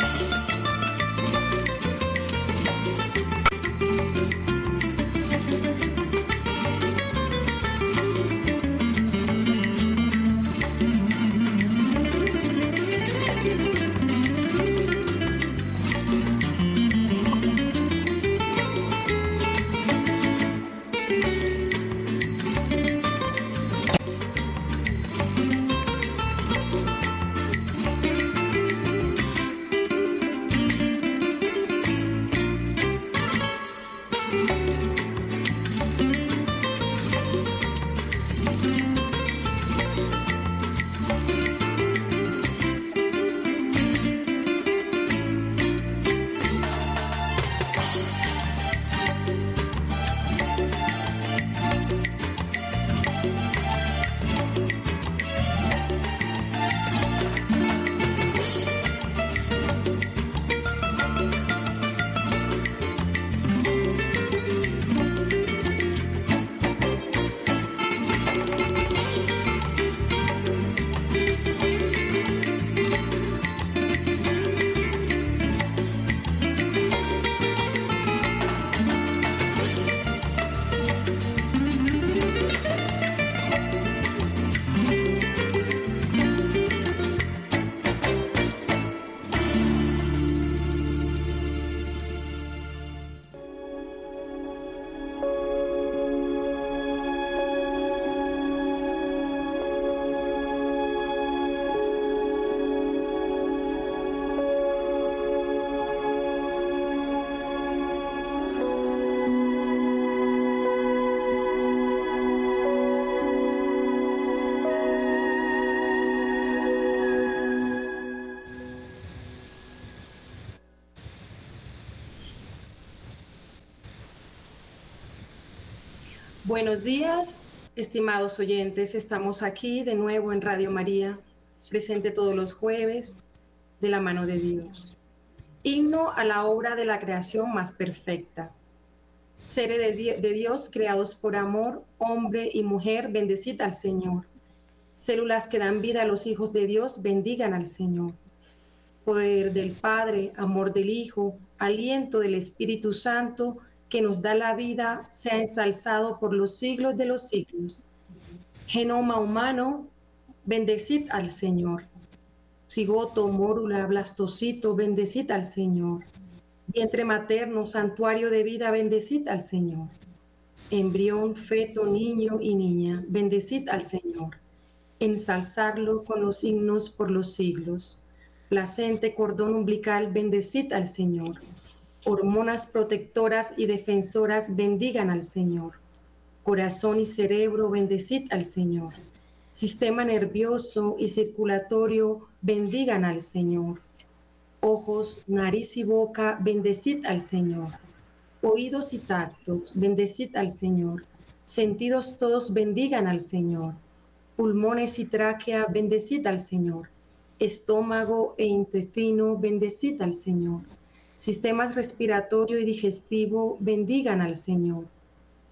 peace. Buenos días, estimados oyentes. Estamos aquí de nuevo en Radio María, presente todos los jueves de la mano de Dios. Himno a la obra de la creación más perfecta. Seres de, Dios creados por amor, hombre y mujer, bendecid al Señor. Células que dan vida a los hijos de Dios, bendigan al Señor. Poder del Padre, amor del Hijo, aliento del Espíritu Santo, que nos da la vida sea ensalzado por los siglos de los siglos. Genoma humano, bendecid al Señor. Cigoto, mórula, blastocito, bendecid al Señor. Vientre materno, santuario de vida, bendecid al Señor. Embrión, feto, niño y niña, bendecid al Señor. Ensalzarlo con los himnos por los siglos. Placente, cordón umbilical, bendecid al Señor hormonas protectoras y defensoras, bendigan al Señor. Corazón y cerebro, bendecid al Señor. Sistema nervioso y circulatorio, bendigan al Señor. Ojos, nariz y boca, bendecid al Señor. Oídos y tactos, bendecid al Señor. Sentidos todos, bendigan al Señor. Pulmones y tráquea, bendecid al Señor. Estómago e intestino, bendecid al Señor sistemas respiratorio y digestivo, bendigan al Señor.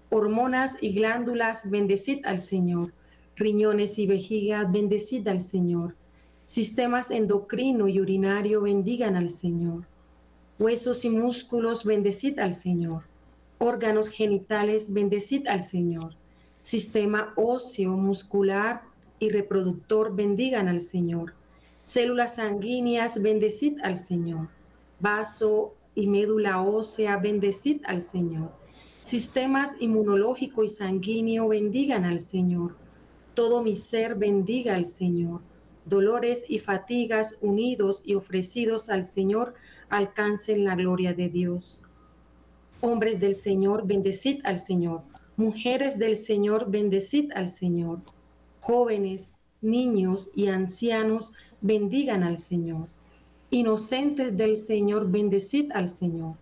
Hormonas y glándulas, bendecid al Señor. Riñones y vejiga, bendecid al Señor. Sistemas endocrino y urinario, bendigan al Señor. Huesos y músculos, bendecid al Señor. Órganos genitales, bendecid al Señor. Sistema óseo, muscular y reproductor, bendigan al Señor. Células sanguíneas, bendecid al Señor vaso y médula ósea, bendecid al Señor. Sistemas inmunológico y sanguíneo, bendigan al Señor. Todo mi ser bendiga al Señor. Dolores y fatigas unidos y ofrecidos al Señor alcancen la gloria de Dios. Hombres del Señor, bendecid al Señor. Mujeres del Señor, bendecid al Señor. Jóvenes, niños y ancianos, bendigan al Señor. Inocentes del Señor, bendecid al Señor.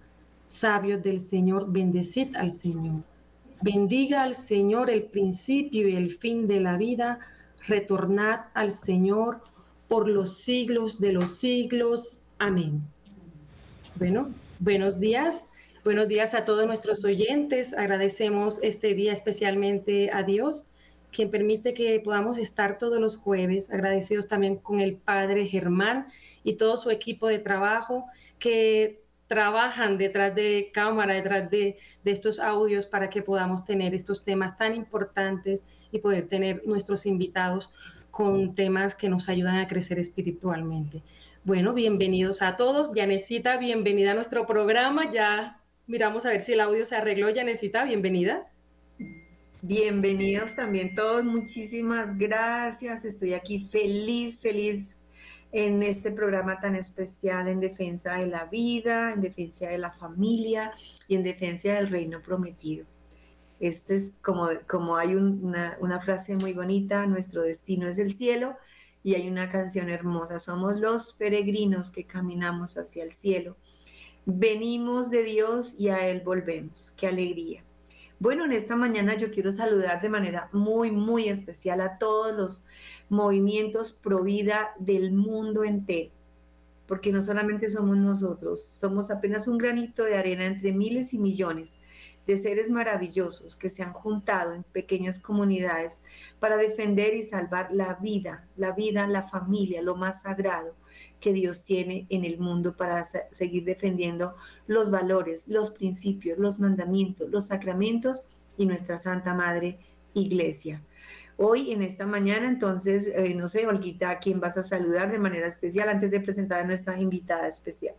Sabios del Señor, bendecid al Señor. Bendiga al Señor el principio y el fin de la vida. Retornad al Señor por los siglos de los siglos. Amén. Bueno, buenos días. Buenos días a todos nuestros oyentes. Agradecemos este día especialmente a Dios, quien permite que podamos estar todos los jueves. Agradecidos también con el Padre Germán y todo su equipo de trabajo que trabajan detrás de cámara, detrás de, estos audios para que podamos tener estos temas tan importantes y poder tener nuestros invitados con temas que nos ayudan a crecer espiritualmente. Bueno, bienvenidos a todos. Yanesita, bienvenida a nuestro programa. Ya miramos a ver si el audio se arregló. Yanesita, bienvenida. Bienvenidos también todos. Muchísimas gracias. Estoy aquí feliz, feliz en este programa tan especial en defensa de la vida, en defensa de la familia y en defensa del reino prometido. Este es como, como hay una, una frase muy bonita, nuestro destino es el cielo y hay una canción hermosa, somos los peregrinos que caminamos hacia el cielo. Venimos de Dios y a Él volvemos. Qué alegría. Bueno, en esta mañana yo quiero saludar de manera muy, muy especial a todos los movimientos pro vida del mundo entero, porque no solamente somos nosotros, somos apenas un granito de arena entre miles y millones de seres maravillosos que se han juntado en pequeñas comunidades para defender y salvar la vida, la vida, la familia, lo más sagrado que Dios tiene en el mundo para seguir defendiendo los valores, los principios, los mandamientos, los sacramentos y nuestra Santa Madre Iglesia. Hoy, en esta mañana, entonces, eh, no sé, Olguita, ¿a quién vas a saludar de manera especial antes de presentar a nuestra invitada especial?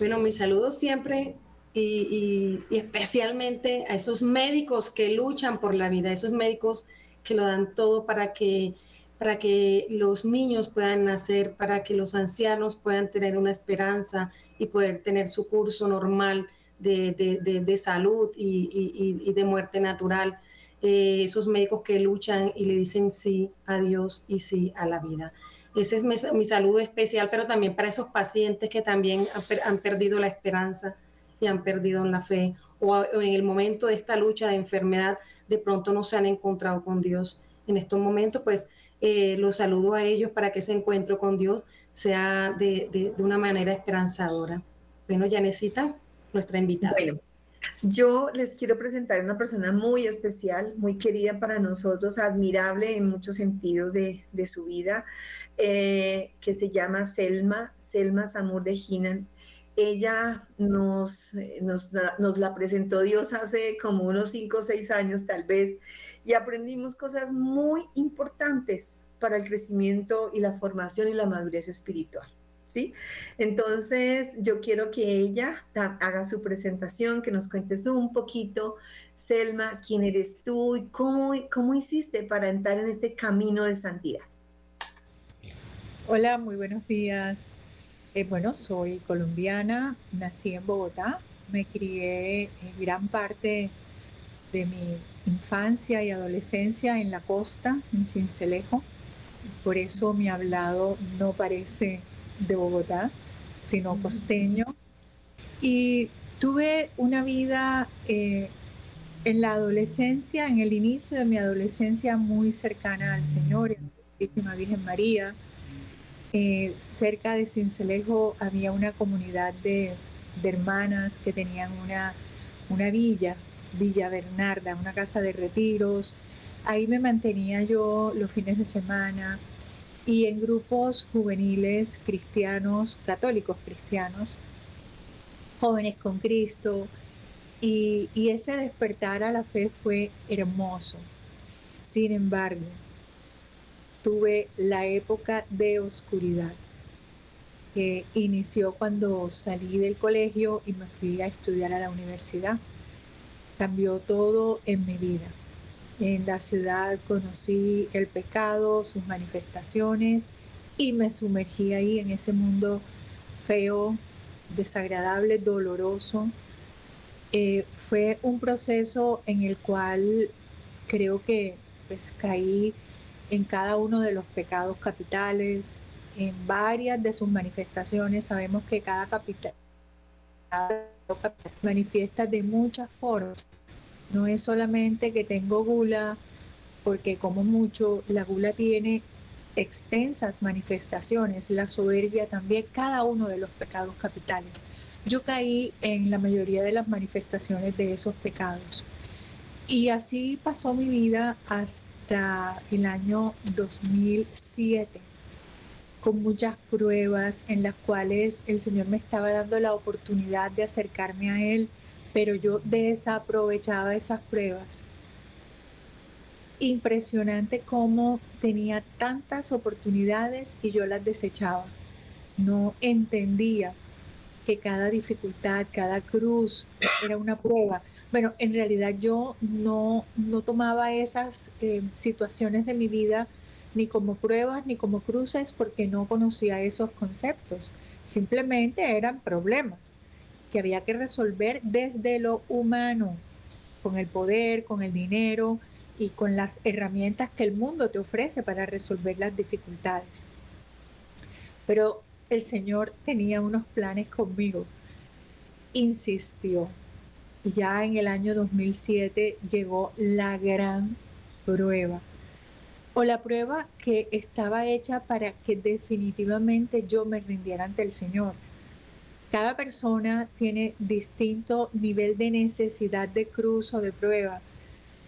Bueno, mi saludo siempre y, especialmente a esos médicos que luchan por la vida, esos médicos que lo dan todo para que, para que los niños puedan nacer, para que los ancianos puedan tener una esperanza y poder tener su curso normal de, salud y, de muerte natural. Eh, esos médicos que luchan y le dicen sí a Dios y sí a la vida. Ese es mi, saludo especial, pero también para esos pacientes que también han perdido la esperanza y han perdido la fe o, en el momento de esta lucha de enfermedad de pronto no se han encontrado con Dios. En estos momentos, pues eh, los saludo a ellos para que ese encuentro con Dios sea de, de, una manera esperanzadora. Bueno, Yanecita, nuestra invitada. Bueno, yo les quiero presentar una persona muy especial, muy querida para nosotros, admirable en muchos sentidos de, de su vida, eh, que se llama Selma, Selma Samur de Ginan ella nos, nos, la presentó Dios hace como unos 5 o 6 años tal vez y aprendimos cosas muy importantes para el crecimiento y la formación y la madurez espiritual. ¿Sí? Entonces, yo quiero que ella haga su presentación, que nos cuentes un poquito, Selma, quién eres tú y cómo, cómo hiciste para entrar en este camino de santidad. Hola, muy buenos días. Eh, bueno, soy colombiana, nací en Bogotá, me crié en gran parte de mi infancia y adolescencia en la costa, en Cincelejo. Por eso mi hablado no parece de Bogotá, sino mm. costeño. Y tuve una vida eh, en la adolescencia, en el inicio de mi adolescencia, muy cercana al Señor, a la Santísima Virgen María eh, cerca de Cincelejo había una comunidad de, hermanas que tenían una, una villa, Villa Bernarda, una casa de retiros. Ahí me mantenía yo los fines de semana y en grupos juveniles cristianos, católicos cristianos, jóvenes con Cristo. Y, y ese despertar a la fe fue hermoso. Sin embargo, tuve la época de oscuridad que inició cuando salí del colegio y me fui a estudiar a la universidad. Cambió todo en mi vida. En la ciudad conocí el pecado, sus manifestaciones y me sumergí ahí en ese mundo feo, desagradable, doloroso. Eh, fue un proceso en el cual creo que pues caí en cada uno de los pecados capitales, en varias de sus manifestaciones. Sabemos que cada capital manifiesta de muchas formas. No es solamente que tengo gula, porque como mucho, la gula tiene extensas manifestaciones, la soberbia también, cada uno de los pecados capitales. Yo caí en la mayoría de las manifestaciones de esos pecados. Y así pasó mi vida hasta el año 2007 con muchas pruebas en las cuales el Señor me estaba dando la oportunidad de acercarme a Él, pero yo desaprovechaba esas pruebas. Impresionante cómo tenía tantas oportunidades y yo las desechaba. No entendía que cada dificultad, cada cruz era una prueba. Bueno, en realidad yo no, no tomaba esas eh, situaciones de mi vida ni como pruebas, ni como cruces, porque no conocía esos conceptos. Simplemente eran problemas que había que resolver desde lo humano, con el poder, con el dinero y con las herramientas que el mundo te ofrece para resolver las dificultades. Pero el Señor tenía unos planes conmigo. Insistió. Ya en el año 2007 llegó la gran prueba. O la prueba que estaba hecha para que definitivamente yo me rindiera ante el Señor cada persona tiene distinto nivel de necesidad de cruz o de prueba.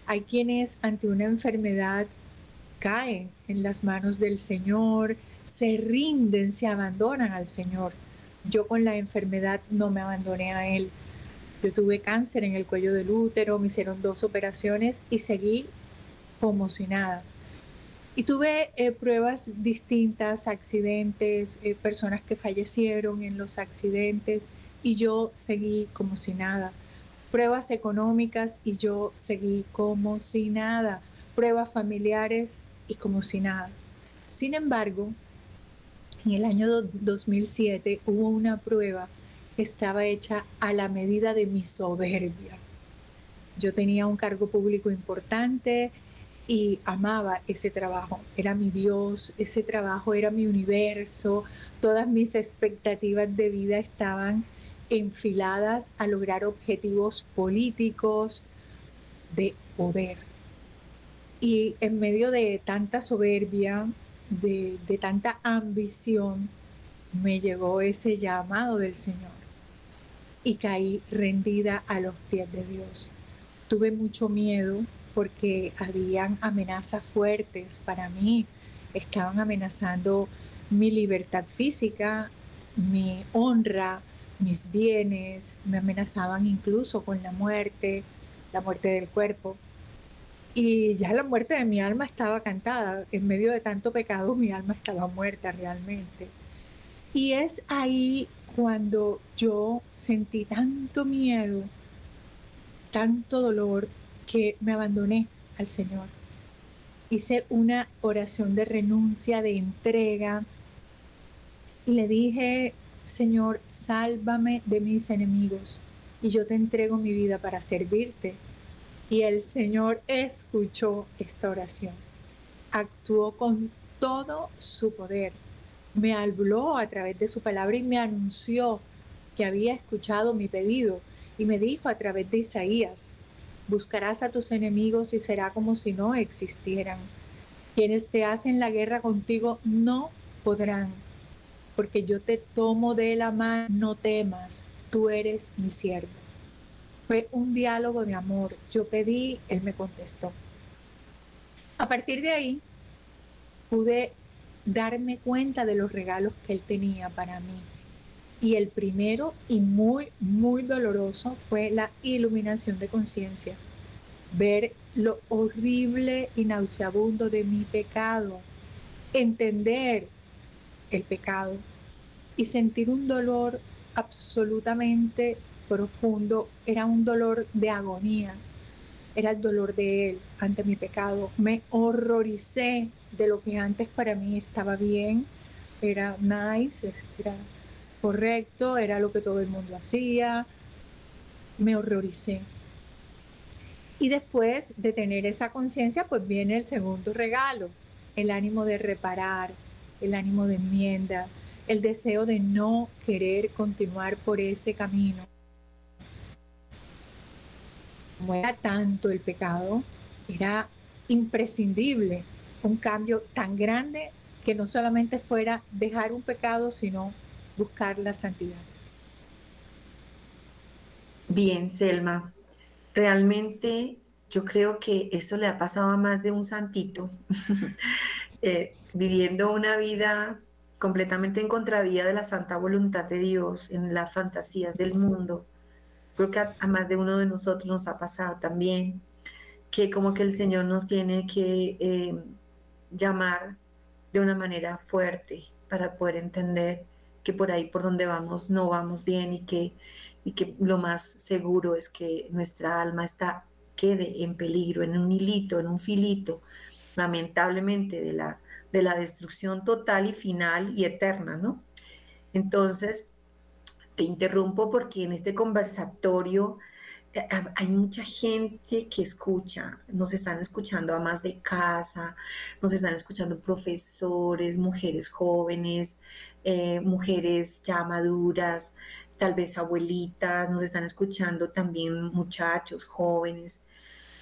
Hay quienes ante una enfermedad caen en las manos del Señor, se rinden, se abandonan al Señor. Yo con la enfermedad no me abandoné a Él. Yo tuve cáncer en el cuello del útero, me hicieron dos operaciones y seguí como si nada. Y tuve eh, pruebas distintas, accidentes, eh, personas que fallecieron en los accidentes y yo seguí como si nada. Pruebas económicas y yo seguí como si nada. Pruebas familiares y como si nada. Sin embargo, en el año 2007 hubo una prueba estaba hecha a la medida de mi soberbia. Yo tenía un cargo público importante, y amaba ese trabajo. Era mi Dios, ese trabajo era mi universo, todas mis expectativas de vida estaban enfiladas a lograr objetivos políticos de poder. Y en medio de tanta soberbia, de, tanta ambición, me llegó ese llamado del Señor y caí rendida a los pies de Dios. Tuve mucho miedo, porque habían amenazas fuertes para mí. Estaban amenazando mi libertad física, mi honra, mis bienes, me amenazaban incluso con la muerte, la muerte del cuerpo. Y ya la muerte de mi alma estaba cantada. En medio de tanto pecado, mi alma estaba muerta realmente. Y es ahí cuando yo sentí tanto miedo, tanto dolor, que me abandoné al Señor. Hice una oración de renuncia, de entrega. Y le dije, Señor, sálvame de mis enemigos y yo te entrego mi vida para servirte. Y el Señor escuchó esta oración. Actuó con todo su poder. Me habló a través de su palabra y me anunció que había escuchado mi pedido. Y me dijo a través de Isaías, Buscarás a tus enemigos y será como si no existieran. Quienes te hacen la guerra contigo no podrán, porque yo te tomo de la mano, no temas, tú eres mi siervo. Fue un diálogo de amor. Yo pedí, él me contestó. A partir de ahí, pude darme cuenta de los regalos que él tenía para mí y el primero y muy, muy doloroso fue la iluminación de conciencia. Ver lo horrible y nauseabundo de mi pecado. Entender el pecado y sentir un dolor absolutamente profundo. Era un dolor de agonía. Era el dolor de él ante mi pecado. Me horroricé de lo que antes para mí estaba bien. Era nice, era correcto, era lo que todo el mundo hacía. Me horroricé. Y después de tener esa conciencia, pues viene el segundo regalo, el ánimo de reparar, el ánimo de enmienda, el deseo de no querer continuar por ese camino. Como era tanto el pecado, era imprescindible un cambio tan grande que no solamente fuera dejar un pecado, sino buscar la santidad. Bien, Selma. Realmente yo creo que esto le ha pasado a más de un santito, eh, viviendo una vida completamente en contravía de la santa voluntad de Dios, en las fantasías del mundo. Creo que a, más de uno de nosotros nos ha pasado también, que como que el Señor nos tiene que eh, llamar de una manera fuerte para poder entender que por ahí por donde vamos no vamos bien y que, y que lo más seguro es que nuestra alma está, quede en peligro, en un hilito, en un filito, lamentablemente, de la de la destrucción total y final y eterna, ¿no? Entonces, te interrumpo porque en este conversatorio hay mucha gente que escucha, nos están escuchando amas de casa, nos están escuchando profesores, mujeres jóvenes, eh, mujeres ya maduras, tal vez abuelitas, nos están escuchando también muchachos jóvenes,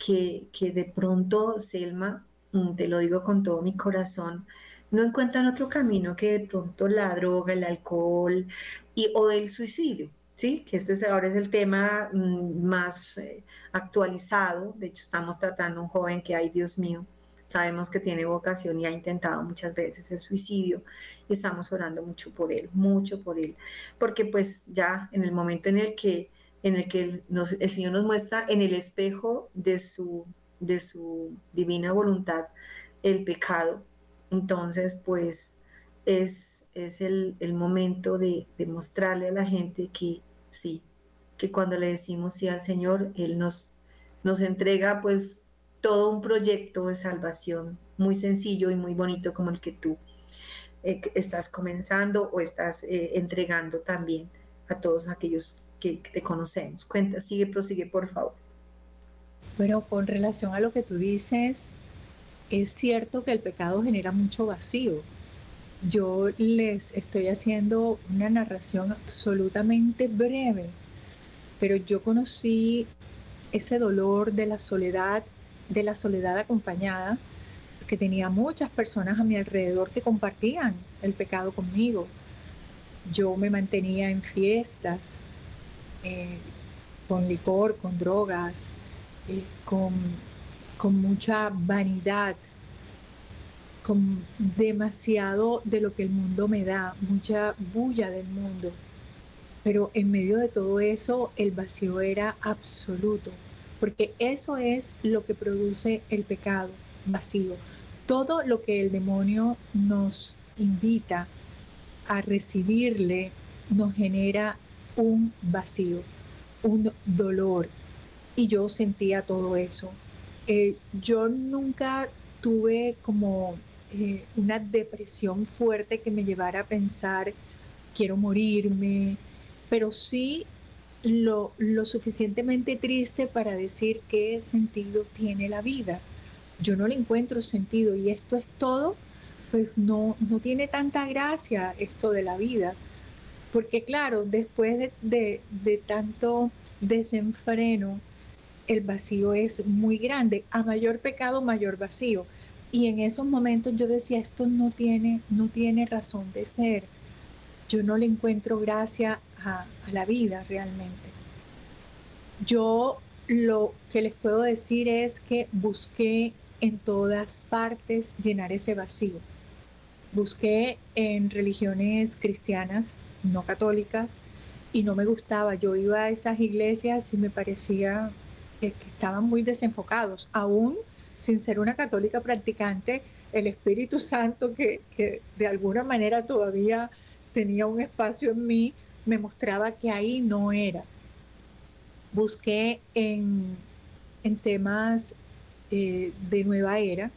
que, que de pronto, Selma, mm, te lo digo con todo mi corazón, no encuentran otro camino que de pronto la droga, el alcohol y, o el suicidio, ¿sí? Que este ahora es el tema mm, más eh, actualizado. De hecho, estamos tratando a un joven que, ay Dios mío, sabemos que tiene vocación y ha intentado muchas veces el suicidio y estamos orando mucho por él, mucho por él, porque pues ya en el momento en el que en el que el Señor nos muestra en el espejo de su, de su divina voluntad el pecado, entonces, pues es, es el, momento de, mostrarle a la gente que sí, que cuando le decimos sí al Señor, Él nos, nos entrega pues todo un proyecto de salvación muy sencillo y muy bonito como el que tú eh, estás comenzando o estás eh, entregando también a todos aquellos que, te conocemos. Cuenta, sigue, prosigue, por favor. Bueno, con relación a lo que tú dices, es cierto que el pecado genera mucho vacío. Yo les estoy haciendo una narración absolutamente breve, pero yo conocí ese dolor de la soledad, de la soledad acompañada, que tenía muchas personas a mi alrededor que compartían el pecado conmigo. Yo me mantenía en fiestas, eh, con licor, con drogas, eh, con con mucha vanidad, con demasiado de lo que el mundo me da, mucha bulla del mundo. Pero en medio de todo eso, el vacío era absoluto, porque eso es lo que produce el pecado, vacío. Todo lo que el demonio nos invita a recibirle nos genera un vacío, un dolor. Y yo sentía todo eso. Eh, yo nunca tuve como eh, una depresión fuerte que me llevara a pensar, quiero morirme, pero sí lo, lo suficientemente triste para decir qué sentido tiene la vida. Yo no le encuentro sentido y esto es todo, pues no, no tiene tanta gracia esto de la vida. Porque claro, después de, de tanto desenfreno, el vacío es muy grande. A mayor pecado, mayor vacío. Y en esos momentos yo decía, esto no tiene, no tiene razón de ser. Yo no le encuentro gracia a, a la vida realmente. Yo lo que les puedo decir es que busqué en todas partes llenar ese vacío. Busqué en religiones cristianas, no católicas, y no me gustaba. Yo iba a esas iglesias y me parecía que, estaban muy desenfocados, aún sin ser una católica practicante, el Espíritu Santo que, de alguna manera todavía tenía un espacio en mí, me mostraba que ahí no era. Busqué en, en temas eh, de nueva era,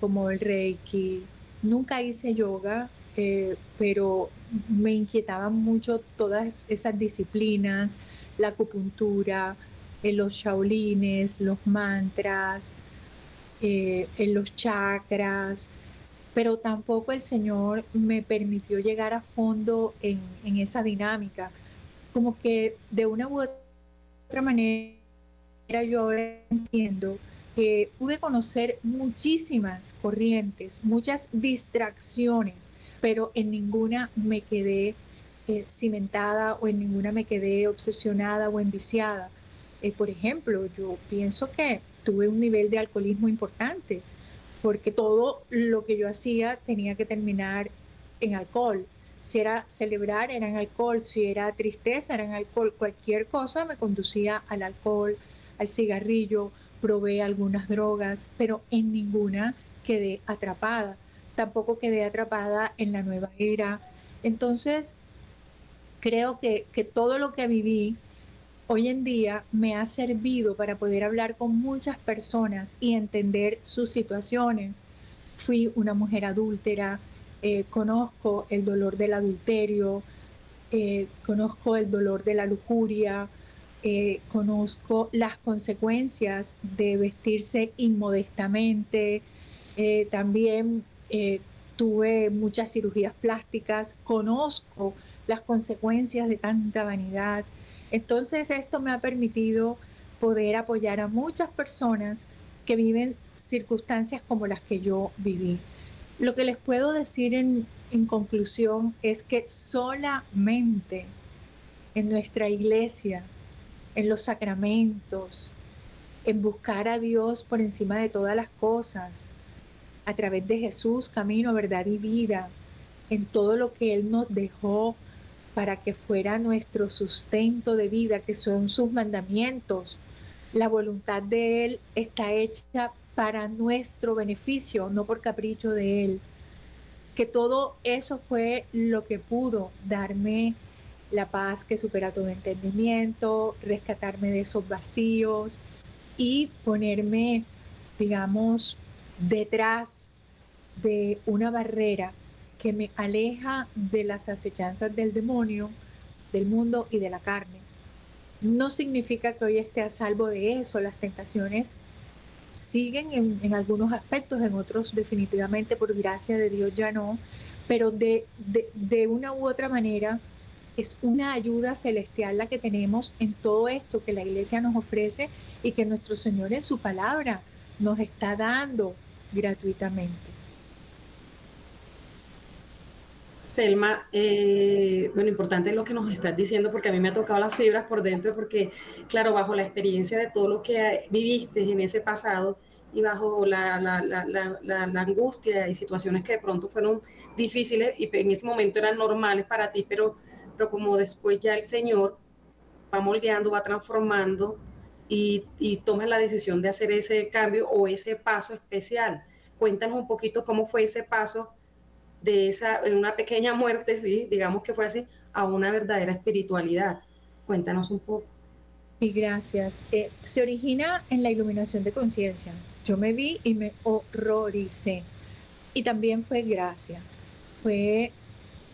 como el Reiki. Nunca hice yoga, eh, pero me inquietaban mucho todas esas disciplinas, la acupuntura, en los shaolines, los mantras, eh, en los chakras, pero tampoco el Señor me permitió llegar a fondo en, en esa dinámica. Como que de una u otra manera yo ahora entiendo que pude conocer muchísimas corrientes, muchas distracciones, pero en ninguna me quedé eh, cimentada o en ninguna me quedé obsesionada o enviciada. Eh, por ejemplo, yo pienso que tuve un nivel de alcoholismo importante, porque todo lo que yo hacía tenía que terminar en alcohol. Si era celebrar, era en alcohol, si era tristeza, era en alcohol, cualquier cosa me conducía al alcohol, al cigarrillo, probé algunas drogas, pero en ninguna quedé atrapada. Tampoco quedé atrapada en la nueva era. Entonces, creo que, que todo lo que viví hoy en día me ha servido para poder hablar con muchas personas y entender sus situaciones. fui una mujer adúltera, eh, conozco el dolor del adulterio, eh, conozco el dolor de la lujuria, eh, conozco las consecuencias de vestirse inmodestamente, también tuve muchas cirugías plásticas, conozco las consecuencias de tanta vanidad. Entonces esto me ha permitido poder apoyar a muchas personas que viven circunstancias como las que yo viví. Lo que les puedo decir en, conclusión es que solamente en nuestra iglesia, en los sacramentos, en buscar a Dios por encima de todas las cosas, a través de Jesús, camino, verdad y vida, en todo lo que Él nos dejó para que fuera nuestro sustento de vida, que son sus mandamientos. La voluntad de Él está hecha para nuestro beneficio, no por capricho de Él. Que todo eso fue lo que pudo darme la paz que supera todo entendimiento, rescatarme de esos vacíos y ponerme, digamos, detrás de una barrera que me aleja de las acechanzas del demonio, del mundo y de la carne. No significa que hoy esté a salvo de eso, las tentaciones siguen en, algunos aspectos, en otros definitivamente por gracia de Dios ya no, pero de, de, una u otra manera es una ayuda celestial la que tenemos en todo esto que la iglesia nos ofrece y que nuestro Señor en su palabra nos está dando gratuitamente. Selma, eh, bueno, importante lo que nos estás diciendo porque a mí me ha tocado las fibras por dentro porque, claro, bajo la experiencia de todo lo que viviste en ese pasado y bajo la, angustia y situaciones que de pronto fueron difíciles y en ese momento eran normales para ti, pero, pero como después ya el Señor va moldeando, va transformando y, y tomas la decisión de hacer ese cambio o ese paso especial. Cuéntanos un poquito cómo fue ese paso de esa, una pequeña muerte, sí, digamos que fue así, a una verdadera espiritualidad. Cuéntanos un poco. Sí, gracias. Eh, se origina en la iluminación de conciencia. Yo me vi y me horroricé. Y también fue gracia. Fue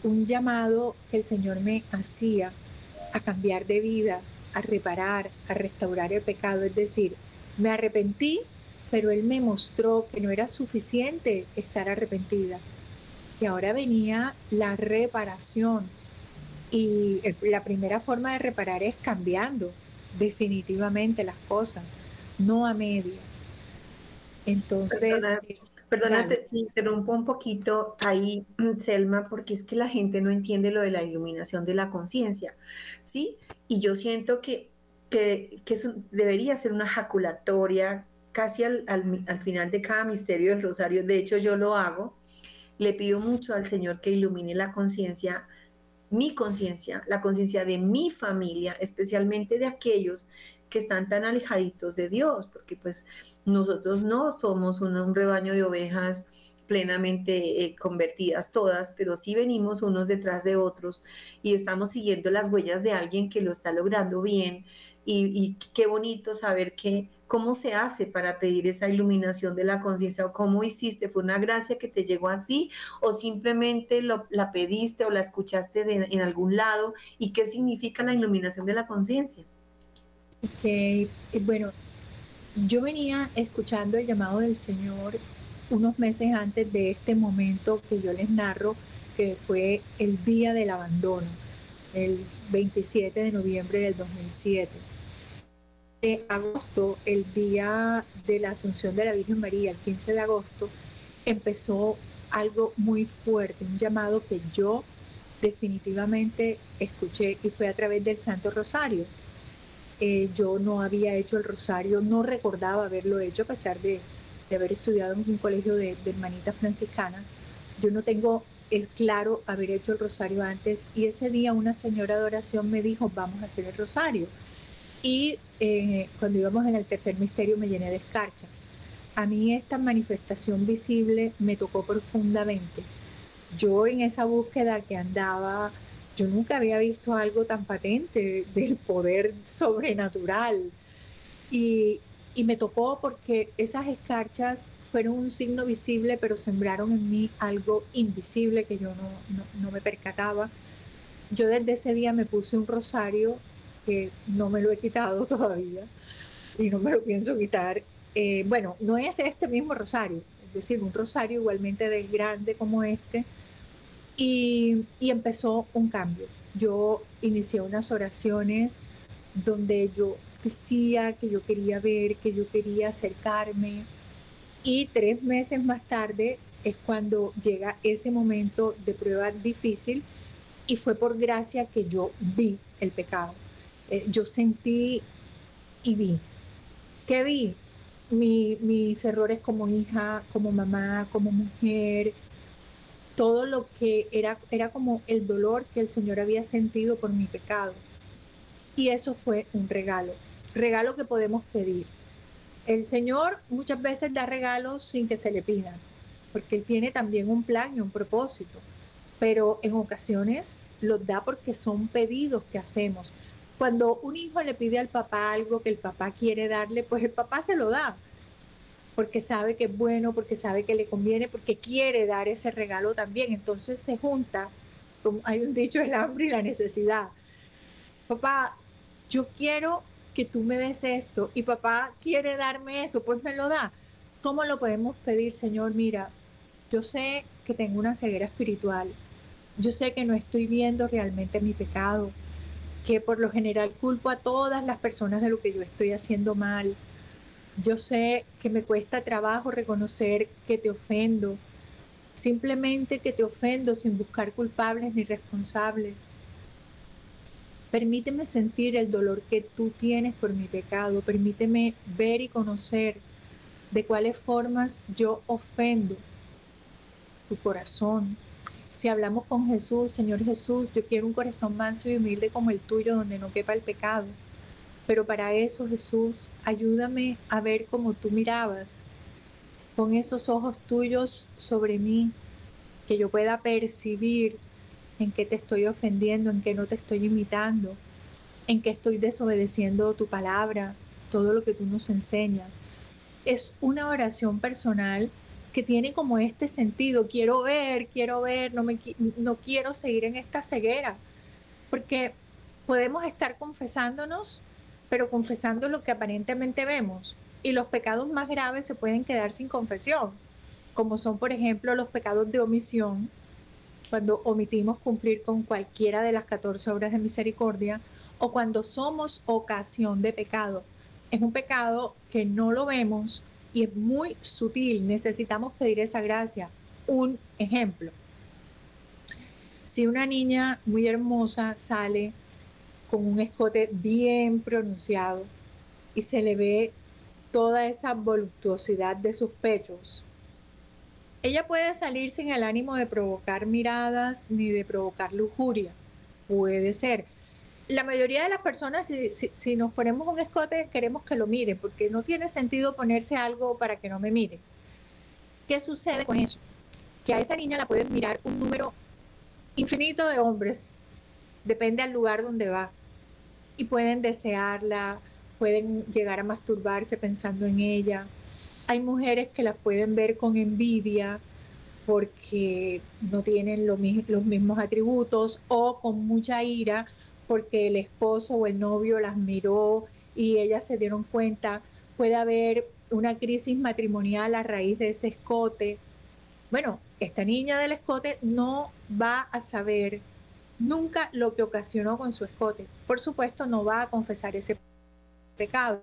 un llamado que el Señor me hacía a cambiar de vida, a reparar, a restaurar el pecado. Es decir, me arrepentí, pero Él me mostró que no era suficiente estar arrepentida, ahora venía la reparación. Y la primera forma de reparar es cambiando definitivamente las cosas, no a medias. Entonces... Perdona, eh, te interrumpo un poquito ahí, Selma, porque es que la gente no entiende lo de la iluminación de la conciencia, ¿sí? Y yo siento que, que, eso debería ser una jaculatoria casi al, al final de cada misterio del rosario. De hecho, yo lo hago le pido mucho al Señor que ilumine la conciencia, mi conciencia, la conciencia de mi familia, especialmente de aquellos que están tan alejaditos de Dios, porque pues nosotros no somos un, rebaño de ovejas plenamente eh, convertidas todas, pero sí venimos unos detrás de otros y estamos siguiendo las huellas de alguien que lo está logrando bien. Y, y qué bonito saber que ¿Cómo se hace para pedir esa iluminación de la conciencia o cómo hiciste? ¿Fue una gracia que te llegó así o simplemente la pediste o la escuchaste en algún lado? ¿Y qué significa la iluminación de la conciencia? Okay. Bueno, yo venía escuchando el llamado del Señor unos meses antes de este momento que yo les narro, que fue el día del abandono, el 27 de noviembre del 2007 de agosto, el día de la Asunción de la Virgen María, el 15 de agosto, empezó algo muy fuerte, un llamado que yo definitivamente escuché y fue a través del Santo Rosario. Eh, yo no había hecho el rosario, no recordaba haberlo hecho a pesar de, haber estudiado en un colegio de, de, hermanitas franciscanas. Yo no tengo claro haber hecho el rosario antes y ese día una señora de oración me dijo, vamos a hacer el rosario. Y eh, cuando íbamos en el tercer misterio me llené de escarchas. A mí esta manifestación visible me tocó profundamente. Yo en esa búsqueda que andaba, yo nunca había visto algo tan patente del poder sobrenatural. Y y me tocó porque esas escarchas fueron un signo visible, pero sembraron en mí algo invisible que yo no, no, me percataba. Yo desde ese día me puse un rosario no me lo he quitado todavía y no me lo pienso quitar. Eh, bueno, no es este mismo rosario, es decir, un rosario igualmente de grande como este. Y, y empezó un cambio. Yo inicié unas oraciones donde yo decía que yo quería ver, que yo quería acercarme, y tres meses más tarde es cuando llega ese momento de prueba difícil y fue por gracia que yo vi el pecado. Eh, yo sentí y vi. ¿Qué vi? mis errores como hija, como mamá, como mujer, todo lo que era, era como el dolor que el Señor había sentido por mi pecado. Y eso fue un regalo, regalo que podemos pedir el Señor muchas veces da regalos sin que se le pidan, porque Él tiene también un plan y un propósito, pero en ocasiones los da porque son pedidos que hacemos. Cuando un hijo le pide al papá algo que el papá quiere darle, pues el papá se lo da, porque sabe que es bueno, porque sabe que le conviene, porque quiere dar ese regalo también. Entonces se junta, como hay un dicho, el hambre y la necesidad. Papá, yo quiero que tú me des esto y papá quiere darme eso, pues me lo da. ¿Cómo lo podemos pedir, Señor? Mira, yo sé que tengo una ceguera espiritual. Yo sé que no estoy viendo realmente mi pecado, que por lo general culpo a todas las personas de lo que yo estoy haciendo mal. Yo sé que me cuesta trabajo reconocer que te ofendo, simplemente que te ofendo sin buscar culpables ni responsables. Permíteme sentir el dolor que tú tienes por mi pecado. Permíteme ver y conocer de cuáles formas yo ofendo tu corazón. Si hablamos con Jesús, Señor Jesús, yo quiero un corazón manso y humilde como el tuyo, donde no quepa el pecado. Pero para eso, Jesús, ayúdame a ver como tú mirabas, con esos ojos tuyos sobre mí, que yo pueda percibir en qué te estoy ofendiendo, en qué no te estoy imitando, en qué estoy desobedeciendo tu palabra, todo lo que tú nos enseñas. Es una oración personal que tiene como este sentido, quiero ver, quiero ver, no, me, no quiero seguir en esta ceguera, porque podemos estar confesándonos, pero confesando lo que aparentemente vemos, y los pecados más graves se pueden quedar sin confesión, como son, por ejemplo, los pecados de omisión, cuando omitimos cumplir con cualquiera de las 14 obras de misericordia o cuando somos ocasión de pecado. Es un pecado que no lo vemos y es muy sutil. Necesitamos pedir esa gracia. Un ejemplo. Si una niña muy hermosa sale con un escote bien pronunciado y se le ve toda esa voluptuosidad de sus pechos, ella puede salir sin el ánimo de provocar miradas ni de provocar lujuria. Puede ser. La mayoría de las personas, si, nos ponemos un escote, queremos que lo miren, porque no tiene sentido ponerse algo para que no me miren. ¿Qué sucede con eso? Que a esa niña la pueden mirar un número infinito de hombres, depende al lugar donde va, y pueden desearla, pueden llegar a masturbarse pensando en ella, hay mujeres que las pueden ver con envidia porque no tienen los mismos atributos o con mucha ira porque el esposo o el novio las miró y ellas se dieron cuenta. Puede haber una crisis matrimonial a raíz de ese escote. Bueno, esta niña del escote no va a saber nunca lo que ocasionó con su escote. Por supuesto, no va a confesar ese pecado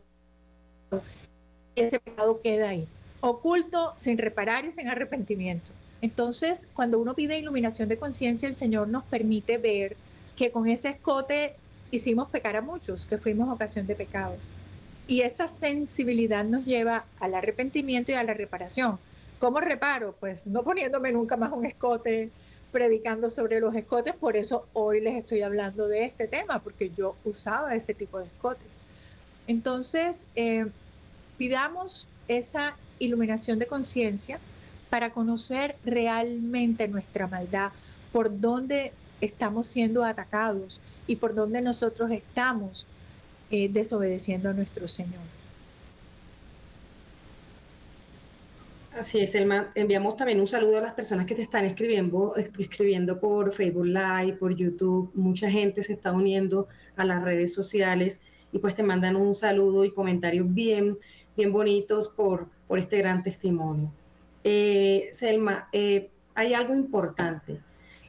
ese pecado queda ahí, oculto, sin reparar y sin arrepentimiento. Entonces, cuando uno pide iluminación de conciencia, el Señor nos permite ver que con ese escote hicimos pecar a muchos, que fuimos ocasión de pecado. Y esa sensibilidad nos lleva al arrepentimiento y a la reparación. ¿Cómo reparo? Pues no poniéndome nunca más un escote, predicando sobre los escotes. Por eso hoy les estoy hablando de este tema, porque yo usaba ese tipo de escotes. Entonces, eh, Pidamos esa iluminación de conciencia para conocer realmente nuestra maldad, por dónde estamos siendo atacados y por dónde nosotros estamos eh, desobedeciendo a nuestro Señor. Así es, Elma. Enviamos también un saludo a las personas que te están escribiendo, escribiendo por Facebook Live, por YouTube. Mucha gente se está uniendo a las redes sociales y pues te mandan un saludo y comentarios bien, bien bonitos por, por este gran testimonio. Eh, Selma, eh, hay algo importante.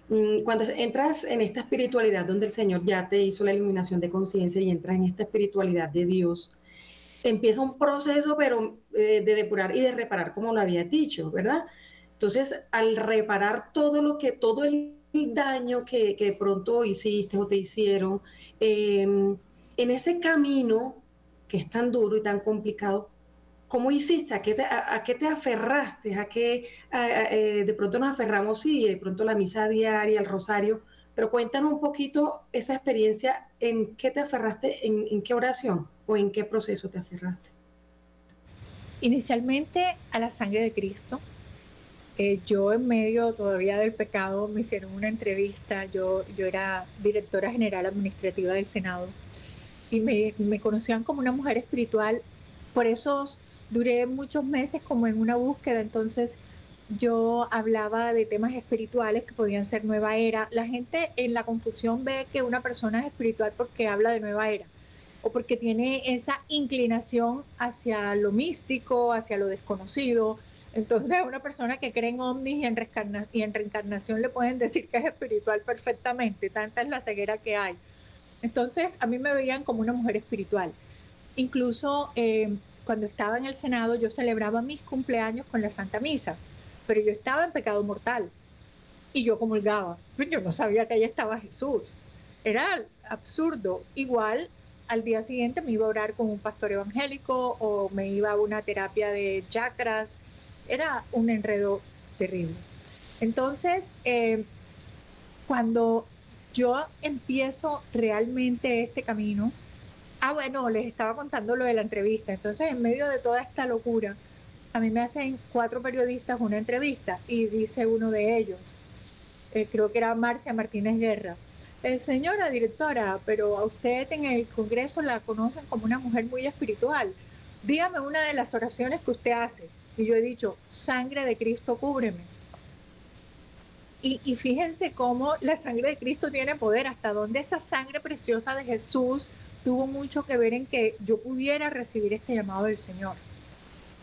Mm, cuando entras en esta espiritualidad donde el Señor ya te hizo la iluminación de conciencia y entras en esta espiritualidad de Dios, empieza un proceso pero eh, de depurar y de reparar como lo había dicho, ¿verdad? Entonces, al reparar todo lo que, todo el daño que, que de pronto hiciste o te hicieron, em, en ese camino que es tan duro y tan complicado, ¿cómo hiciste? ¿A qué te, a, qué te aferraste? ¿A qué eh, de pronto nos aferramos? Sí, de pronto la misa diaria, el rosario, pero cuéntanos un poquito esa experiencia, ¿en qué te aferraste? ¿En, qué oración o en qué proceso te aferraste? Inicialmente a la sangre de Cristo. Eh, yo en medio todavía del pecado me hicieron una entrevista, yo, yo era directora general administrativa del Senado y me, me conocían como una mujer espiritual por esos duré muchos meses como en una búsqueda, entonces yo hablaba de temas espirituales que podían ser nueva era. La gente en la confusión ve que una persona es espiritual porque habla de nueva era o porque tiene esa inclinación hacia lo místico, hacia lo desconocido. Entonces, una persona que cree en ovnis y en, y en reencarnación le pueden decir que es espiritual perfectamente, tanta es la ceguera que hay. Entonces, a mí me veían como una mujer espiritual. Incluso eh, cuando estaba en el Senado, yo celebraba mis cumpleaños con la Santa Misa, pero yo estaba en pecado mortal y yo comulgaba. Yo no sabía que ahí estaba Jesús. Era absurdo. Igual al día siguiente me iba a orar con un pastor evangélico o me iba a una terapia de chakras. Era un enredo terrible. Entonces, eh, cuando yo empiezo realmente este camino, Ah, bueno, les estaba contando lo de la entrevista. Entonces, en medio de toda esta locura, a mí me hacen cuatro periodistas una entrevista y dice uno de ellos, eh, creo que era Marcia Martínez Guerra, eh, señora directora, pero a usted en el Congreso la conocen como una mujer muy espiritual. Dígame una de las oraciones que usted hace. Y yo he dicho, sangre de Cristo, cúbreme. Y, fíjense cómo la sangre de Cristo tiene poder, hasta donde esa sangre preciosa de Jesús tuvo mucho que ver en que yo pudiera recibir este llamado del Señor.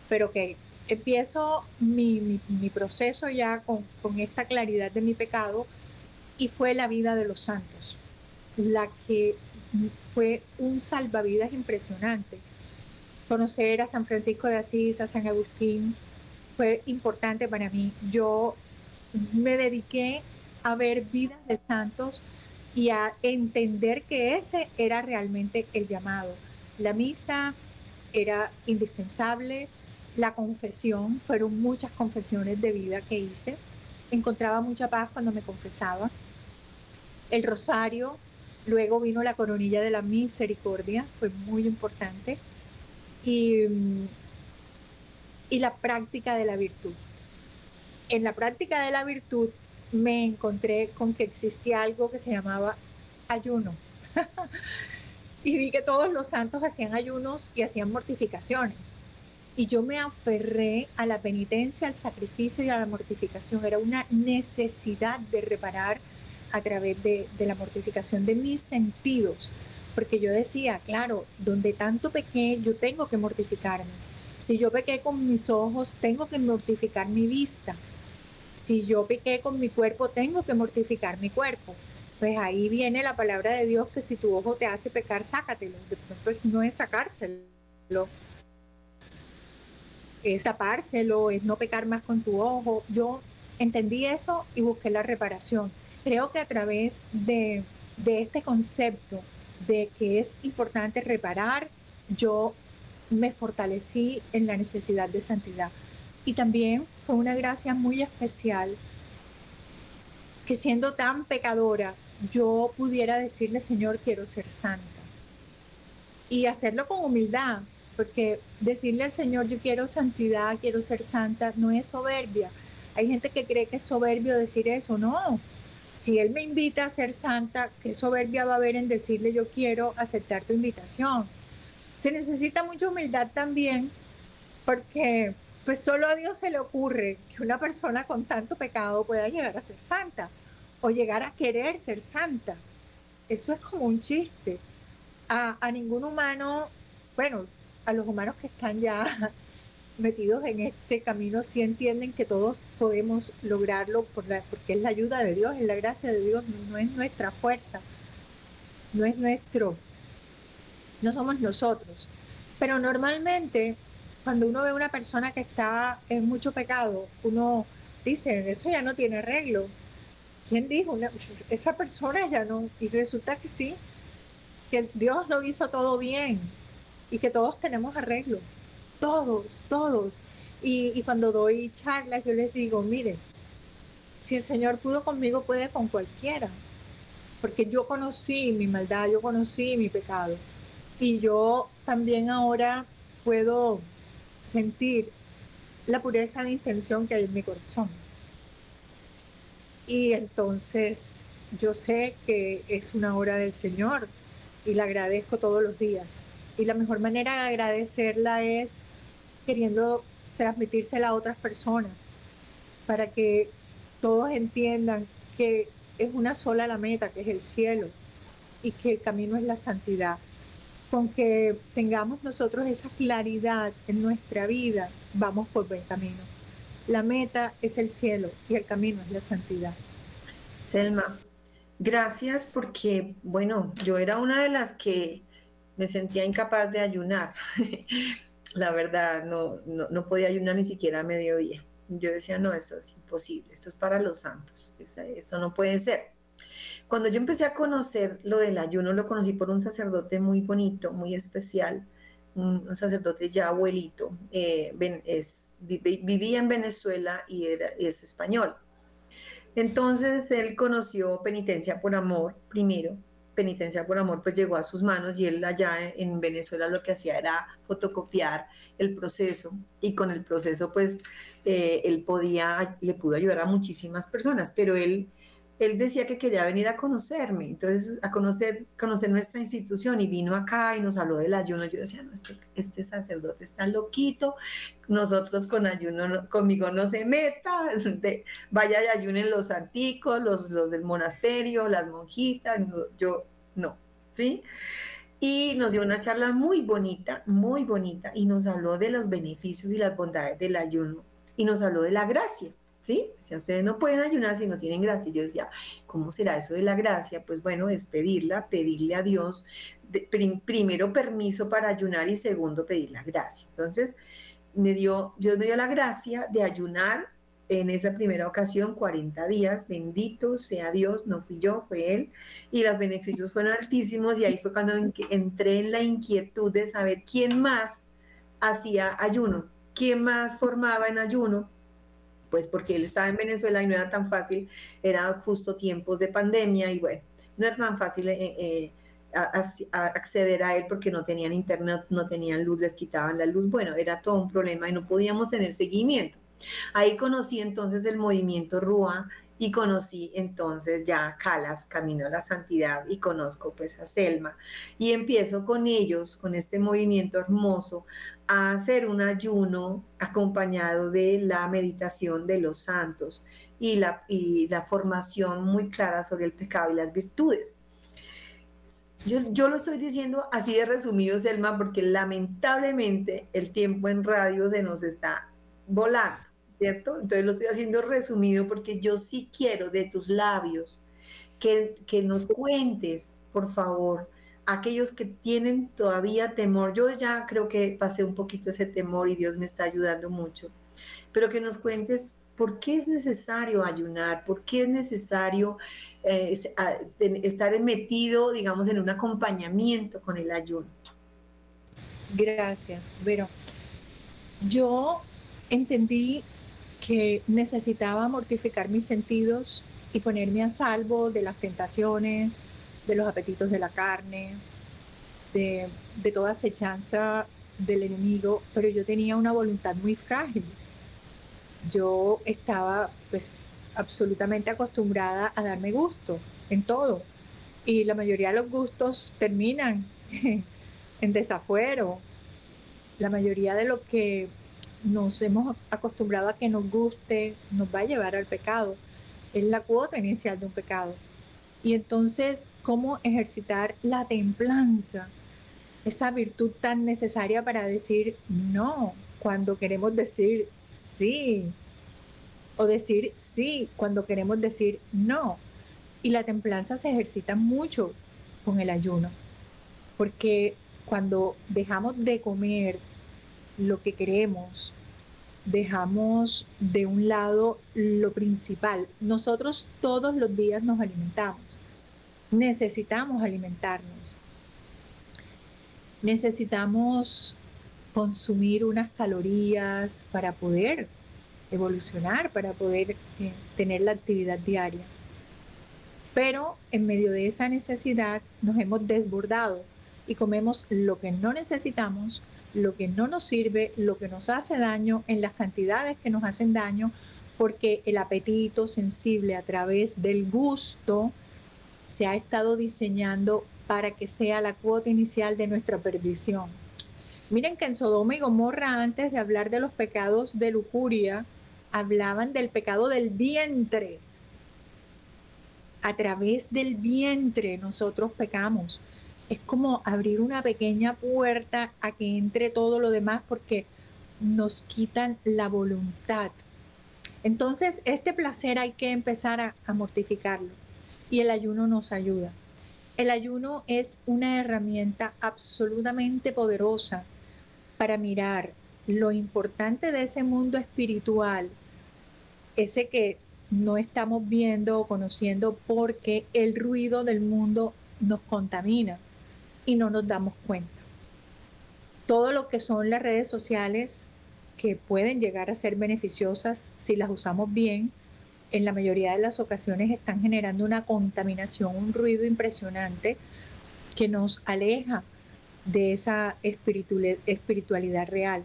Pero que empiezo mi, proceso ya con esta claridad de mi pecado y fue la vida de los santos, la que fue un salvavidas impresionante. Conocer a San Francisco de Asís, a San Agustín, fue importante para mí. Yo me dediqué a ver vidas de santos y a entender que ese era realmente el llamado. La misa era indispensable, la confesión, fueron muchas confesiones de vida que hice, encontraba mucha paz cuando me confesaba, el rosario, luego vino la coronilla de la misericordia, fue muy importante, y, y la práctica de la virtud. En la práctica de la virtud me encontré con que existía algo que se llamaba ayuno. y vi que todos los santos hacían ayunos y hacían mortificaciones. Y yo me aferré a la penitencia, al sacrificio y a la mortificación. Era una necesidad de reparar a través de, la mortificación de mis sentidos. Porque yo decía, claro, donde tanto pequé, yo tengo que mortificarme. Si yo pequé con mis ojos, tengo que mortificar mi vista si yo pequé con mi cuerpo, tengo que mortificar mi cuerpo. Pues ahí viene la palabra de Dios que si tu ojo te hace pecar, sácatelo. Pues no es sacárselo, es tapárselo, es no pecar más con tu ojo. Yo entendí eso y busqué la reparación. Creo que a través de, de este concepto de que es importante reparar, yo me fortalecí en la necesidad de santidad. Y también fue una gracia muy especial que siendo tan pecadora, yo pudiera decirle, Señor, quiero ser santa. Y hacerlo con humildad, porque decirle al Señor, yo quiero santidad, quiero ser santa, no es soberbia. Hay gente que cree que es soberbio decir eso, no. Si Él me invita a ser santa, ¿qué soberbia va a haber en decirle, yo quiero aceptar tu invitación? Se necesita mucha humildad también, porque pues solo a Dios se le ocurre que una persona con tanto pecado pueda llegar a ser santa o llegar a querer ser santa. Eso es como un chiste. A, ningún humano, bueno, a los humanos que están ya metidos en este camino sí entienden que todos podemos lograrlo por la, porque es la ayuda de Dios, es la gracia de Dios, no es nuestra fuerza, no es nuestro, no somos nosotros. Pero normalmente cuando uno ve a una persona que está en mucho pecado, uno dice, eso ya no tiene arreglo. ¿Quién dijo? esa persona ya no. Y resulta que sí, que Dios lo hizo todo bien y que todos tenemos arreglo. Todos, todos. Y, y cuando doy charlas, yo les digo, mire, si el Señor pudo conmigo, puede con cualquiera. Porque yo conocí mi maldad, yo conocí mi pecado. Y yo también ahora puedo sentir la pureza de intención que hay en mi corazón. Y entonces yo sé que es una obra del Señor y la agradezco todos los días. Y la mejor manera de agradecerla es queriendo transmitírsela a otras personas para que todos entiendan que es una sola la meta, que es el cielo, y que el camino es la santidad con que tengamos nosotros esa claridad en nuestra vida, vamos por buen camino. La meta es el cielo y el camino es la santidad. Selma, gracias porque, bueno, yo era una de las que me sentía incapaz de ayunar. la verdad, no, no, podía ayunar ni siquiera a mediodía. Yo decía, no, eso es imposible, esto es para los santos, eso no puede ser. Cuando yo empecé a conocer lo del ayuno, lo conocí por un sacerdote muy bonito, muy especial, un, sacerdote ya abuelito, eh, es, vivía en Venezuela y era, es español. Entonces él conoció penitencia por amor primero. Penitencia por amor pues llegó a sus manos y él allá en Venezuela lo que hacía era fotocopiar el proceso y con el proceso pues eh, él podía, le pudo ayudar a muchísimas personas, pero él él decía que quería venir a conocerme, entonces a conocer, conocer nuestra institución y vino acá y nos habló del ayuno. Yo decía, no, este, este sacerdote está loquito, nosotros con ayuno, conmigo no se meta, vaya y ayunen los anticos, los, los del monasterio, las monjitas, yo no, ¿sí? Y nos dio una charla muy bonita, muy bonita, y nos habló de los beneficios y las bondades del ayuno, y nos habló de la gracia. ¿Sí? Si ustedes no pueden ayunar si no tienen gracia. yo decía, ¿cómo será eso de la gracia? Pues bueno, es pedirla, pedirle a Dios, primero permiso para ayunar y segundo pedir la gracia. Entonces, me dio, Dios me dio la gracia de ayunar en esa primera ocasión 40 días, bendito sea Dios, no fui yo, fue Él, y los beneficios fueron altísimos y ahí fue cuando entré en la inquietud de saber quién más hacía ayuno, quién más formaba en ayuno, pues porque él estaba en Venezuela y no era tan fácil, eran justo tiempos de pandemia y bueno, no era tan fácil eh, eh, acceder a él porque no tenían internet, no tenían luz, les quitaban la luz, bueno, era todo un problema y no podíamos tener seguimiento. Ahí conocí entonces el movimiento RUA y conocí entonces ya Calas, Camino a la Santidad, y conozco pues a Selma. Y empiezo con ellos, con este movimiento hermoso, a hacer un ayuno acompañado de la meditación de los santos y la, y la formación muy clara sobre el pecado y las virtudes. Yo, yo, lo estoy diciendo así de resumido, Selma, porque lamentablemente el tiempo en radio se nos está volando, ¿cierto? Entonces lo estoy haciendo resumido porque yo sí quiero de tus labios que, que nos cuentes, por favor, aquellos que tienen todavía temor, yo ya creo que pasé un poquito ese temor y Dios me está ayudando mucho, pero que nos cuentes por qué es necesario ayunar, por qué es necesario eh, estar metido, digamos, en un acompañamiento con el ayuno. Gracias. Bueno, yo entendí que necesitaba mortificar mis sentidos y ponerme a salvo de las tentaciones, de los apetitos de la carne, de, toda acechanza del enemigo, pero yo tenía una voluntad muy frágil. Yo estaba pues absolutamente acostumbrada a darme gusto en todo y la mayoría de los gustos terminan en desafuero. La mayoría de lo que nos hemos acostumbrado a que nos guste, nos va a llevar al pecado. Es la cuota inicial de un pecado. Y entonces, ¿cómo ejercitar la templanza? Esa virtud tan necesaria para decir no cuando queremos decir sí. O decir sí cuando queremos decir no. Y la templanza se ejercita mucho con el ayuno. Porque cuando dejamos de comer lo que queremos, dejamos de un lado lo principal. Nosotros todos los días nos alimentamos. Necesitamos alimentarnos. Necesitamos consumir unas calorías para poder evolucionar, para poder eh, tener la actividad diaria. Pero en medio de esa necesidad nos hemos desbordado y comemos lo que no necesitamos, lo que no nos sirve, lo que nos hace daño en las cantidades que nos hacen daño, porque el apetito sensible a través del gusto se ha estado diseñando para que sea la cuota inicial de nuestra perdición. Miren que en Sodoma y Gomorra, antes de hablar de los pecados de lujuria, hablaban del pecado del vientre. A través del vientre nosotros pecamos es como abrir una pequeña puerta a que entre todo lo demás porque nos quitan la voluntad. Entonces, este placer hay que empezar a, mortificarlo y el ayuno nos ayuda. El ayuno es una herramienta absolutamente poderosa para mirar lo importante de ese mundo espiritual, ese que no estamos viendo o conociendo porque el ruido del mundo nos contamina y no nos damos cuenta. Todo lo que son las redes sociales que pueden llegar a ser beneficiosas si las usamos bien, en la mayoría de las ocasiones están generando una contaminación, un ruido impresionante que nos aleja de esa espiritualidad real.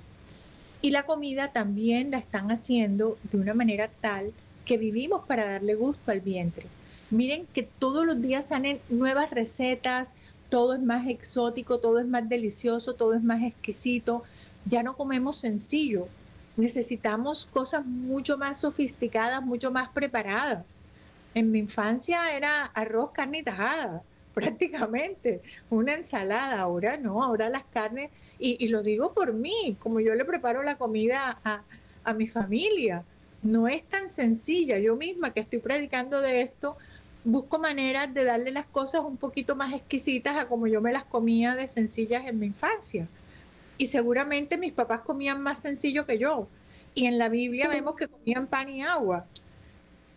Y la comida también la están haciendo de una manera tal que vivimos para darle gusto al vientre. Miren que todos los días salen nuevas recetas, todo es más exótico, todo es más delicioso, todo es más exquisito. Ya no comemos sencillo. Necesitamos cosas mucho más sofisticadas, mucho más preparadas. En mi infancia era arroz, carne y tajada, prácticamente, una ensalada. Ahora no, ahora las carnes, y, lo digo por mí, como yo le preparo la comida a, a mi familia. No es tan sencilla. Yo misma que estoy predicando de esto, busco maneras de darle las cosas un poquito más exquisitas a como yo me las comía de sencillas en mi infancia. Y seguramente mis papás comían más sencillo que yo. Y en la Biblia vemos que comían pan y agua.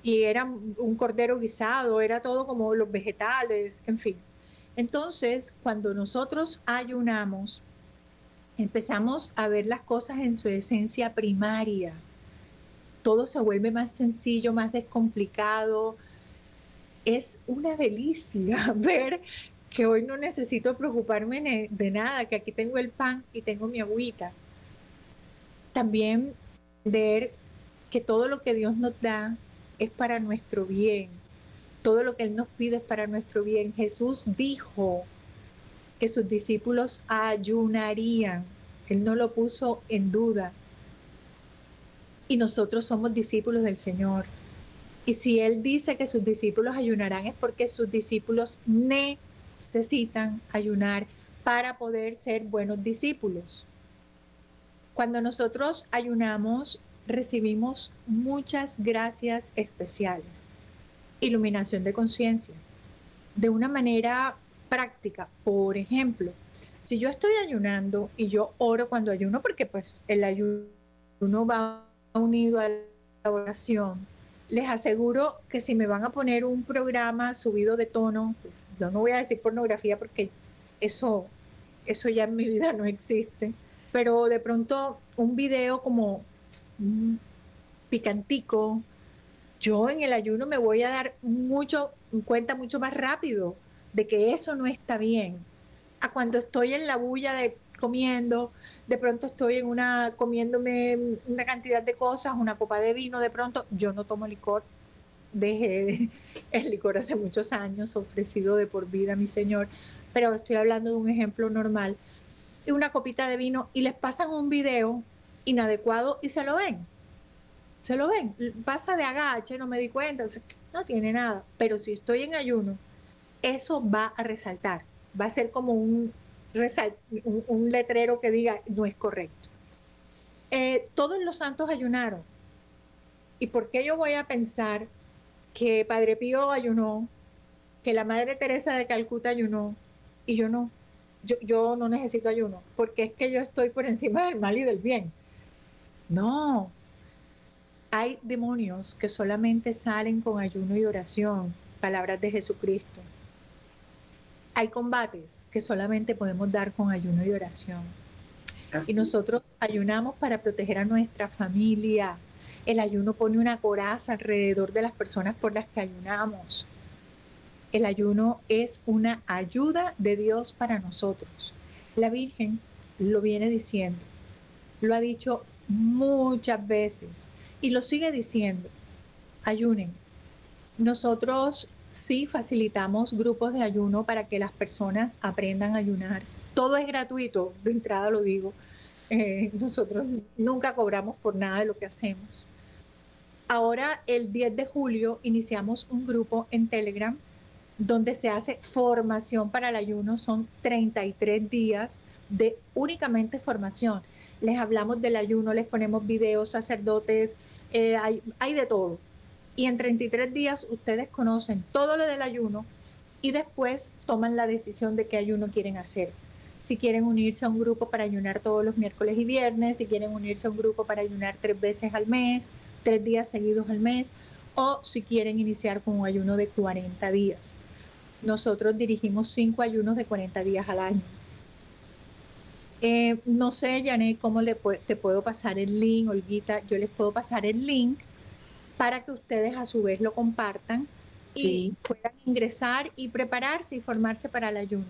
Y era un cordero guisado, era todo como los vegetales, en fin. Entonces, cuando nosotros ayunamos, empezamos a ver las cosas en su esencia primaria. Todo se vuelve más sencillo, más descomplicado, es una delicia ver que hoy no necesito preocuparme de nada, que aquí tengo el pan y tengo mi agüita. También ver que todo lo que Dios nos da es para nuestro bien. Todo lo que Él nos pide es para nuestro bien. Jesús dijo que sus discípulos ayunarían. Él no lo puso en duda. Y nosotros somos discípulos del Señor. Y si Él dice que sus discípulos ayunarán es porque sus discípulos necesitan ayunar para poder ser buenos discípulos. Cuando nosotros ayunamos, recibimos muchas gracias especiales. Iluminación de conciencia. De una manera práctica. Por ejemplo, si yo estoy ayunando y yo oro cuando ayuno, porque pues el ayuno va unido a la oración, les aseguro que si me van a poner un programa subido de tono, pues, yo no voy a decir pornografía porque eso, eso ya en mi vida no existe, pero de pronto un video como picantico, yo en el ayuno me voy a dar mucho cuenta mucho más rápido de que eso no está bien. A cuando estoy en la bulla de comiendo, de pronto estoy en una comiéndome una cantidad de cosas, una copa de vino, de pronto yo no tomo licor, dejé el licor hace muchos años, ofrecido de por vida a mi Señor, pero estoy hablando de un ejemplo normal, una copita de vino y les pasan un video inadecuado y se lo ven. Se lo ven. Pasa de agache, no me di cuenta. No tiene nada. Pero si estoy en ayuno, eso va a resaltar. Va a ser como un, un, letrero que diga no es correcto. Eh, todos los santos ayunaron. ¿Y por qué yo voy a pensar que Padre Pío ayunó, que la Madre Teresa de Calcuta ayunó y yo no? Yo, yo no necesito ayuno, porque es que yo estoy por encima del mal y del bien. No, hay demonios que solamente salen con ayuno y oración, palabras de Jesucristo. Hay combates que solamente podemos dar con ayuno y oración. y nosotros ayunamos para proteger a nuestra familia. El ayuno pone una coraza alrededor de las personas por las que ayunamos. El ayuno es una ayuda de Dios para nosotros. La Virgen lo viene diciendo, lo ha dicho muchas veces y lo sigue diciendo. Ayunen. Nosotros sí facilitamos grupos de ayuno para que las personas aprendan a ayunar. Todo es gratuito, de entrada lo digo. Eh, nosotros nunca cobramos por nada de lo que hacemos. Ahora, el 10 de julio, iniciamos un grupo en Telegram donde se hace formación para el ayuno. Son 33 días de únicamente formación. Les hablamos del ayuno, les ponemos videos, sacerdotes, eh, hay, hay de todo. Y en 33 días ustedes conocen todo lo del ayuno y después toman la decisión de qué ayuno quieren hacer. Si quieren unirse a un grupo para ayunar todos los miércoles y viernes, si quieren unirse a un grupo para ayunar tres veces al mes, tres días seguidos al mes, o si quieren iniciar con un ayuno de 40 días. Nosotros dirigimos cinco ayunos de 40 días al año. Eh, no sé, Janet, cómo le te puedo pasar el link, Olguita. Yo les puedo pasar el link para que ustedes a su vez lo compartan y puedan ingresar y prepararse y formarse para el ayuno.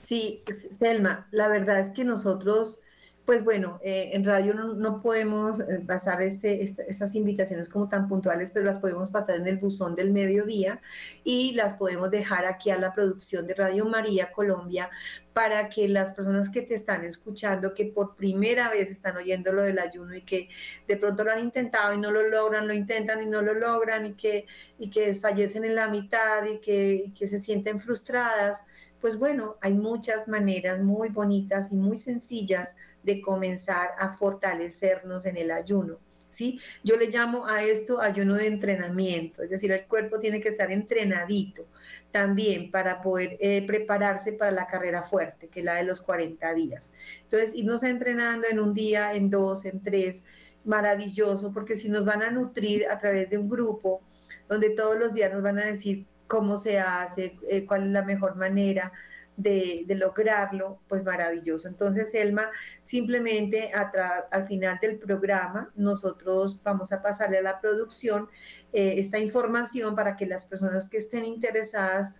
Sí, Selma, la verdad es que nosotros pues bueno, eh, en radio no, podemos eh, pasar este, estas invitaciones como tan puntuales, pero las podemos pasar en el buzón del mediodía y las podemos dejar aquí a la producción de Radio María Colombia para que las personas que te están escuchando, que por primera vez están oyendo lo del ayuno y que de pronto lo han intentado y no lo logran, lo intentan y no lo logran y que, y que desfallecen en la mitad y que, y que se sienten frustradas, pues bueno, hay muchas maneras muy bonitas y muy sencillas de comenzar a fortalecernos en el ayuno. ¿sí? Yo le llamo a esto ayuno de entrenamiento, es decir, el cuerpo tiene que estar entrenadito también para poder eh, prepararse para la carrera fuerte, que es la de los 40 días. Entonces, irnos entrenando en un día, en dos, en tres, maravilloso, porque si nos van a nutrir a través de un grupo donde todos los días nos van a decir cómo se hace, eh, cuál es la mejor manera de, lograrlo, pues maravilloso. Entonces, Elma, simplemente al final del programa, nosotros vamos a pasarle a la producción eh, esta información para que las personas que estén interesadas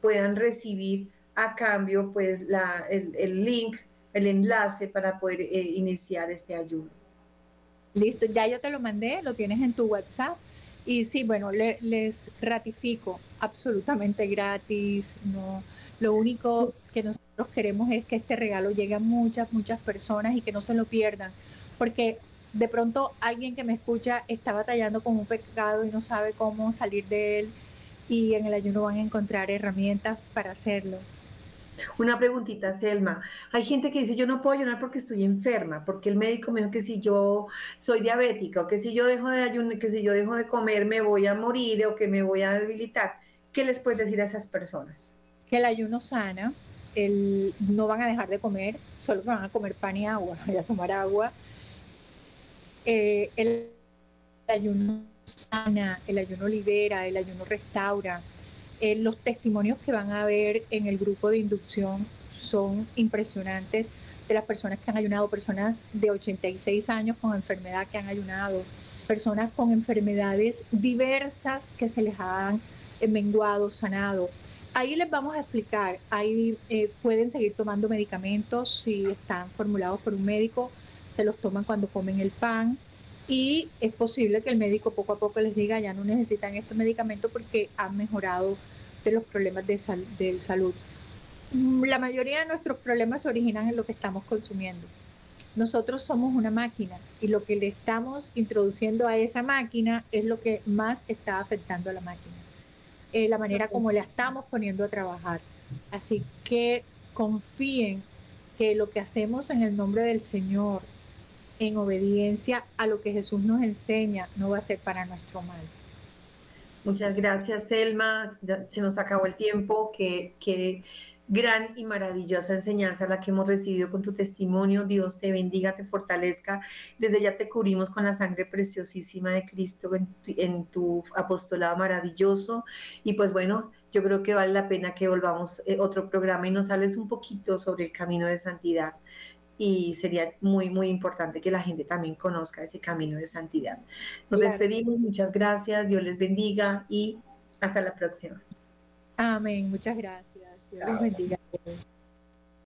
puedan recibir a cambio, pues, la, el, link, el enlace para poder eh, iniciar este ayuno. Listo, ya yo te lo mandé, lo tienes en tu WhatsApp. Y sí, bueno, les ratifico, absolutamente gratis, no, lo único que nosotros queremos es que este regalo llegue a muchas, muchas personas y que no se lo pierdan, porque de pronto alguien que me escucha está batallando con un pecado y no sabe cómo salir de él y en el ayuno van a encontrar herramientas para hacerlo. Una preguntita, Selma. Hay gente que dice, yo no puedo ayunar porque estoy enferma, porque el médico me dijo que si yo soy diabética o que si yo dejo de ayunar, que si yo dejo de comer me voy a morir o que me voy a debilitar. ¿Qué les puedes decir a esas personas? que el ayuno sana, el, no van a dejar de comer, solo van a comer pan y agua, y a tomar agua. Eh, el ayuno sana, el ayuno libera, el ayuno restaura. Eh, los testimonios que van a ver en el grupo de inducción son impresionantes de las personas que han ayunado, personas de 86 años con enfermedad que han ayunado, personas con enfermedades diversas que se les han menguado, sanado. Ahí les vamos a explicar, ahí eh, pueden seguir tomando medicamentos si están formulados por un médico, se los toman cuando comen el pan y es posible que el médico poco a poco les diga ya no necesitan este medicamento porque han mejorado de los problemas de, de salud. La mayoría de nuestros problemas se originan en lo que estamos consumiendo. nosotros somos una máquina y lo que le estamos introduciendo a esa máquina es lo que más está afectando a la máquina. Eh, la manera como la estamos poniendo a trabajar. Así que confíen que lo que hacemos en el nombre del Señor, en obediencia a lo que Jesús nos enseña, no va a ser para nuestro mal. Muchas gracias, Selma. se nos acabó el tiempo. Que, que gran y maravillosa enseñanza la que hemos recibido con tu testimonio. Dios te bendiga, te fortalezca. Desde ya te cubrimos con la sangre preciosísima de Cristo en tu, apostolado maravilloso. Y pues bueno, yo creo que vale la pena que volvamos eh, otro programa y nos hables un poquito sobre el camino de santidad. Y sería muy, muy importante que la gente también conozca ese camino de santidad. Nos despedimos, muchas gracias, Dios les bendiga y hasta la próxima. Amén, muchas gracias. Dios bendiga a todos.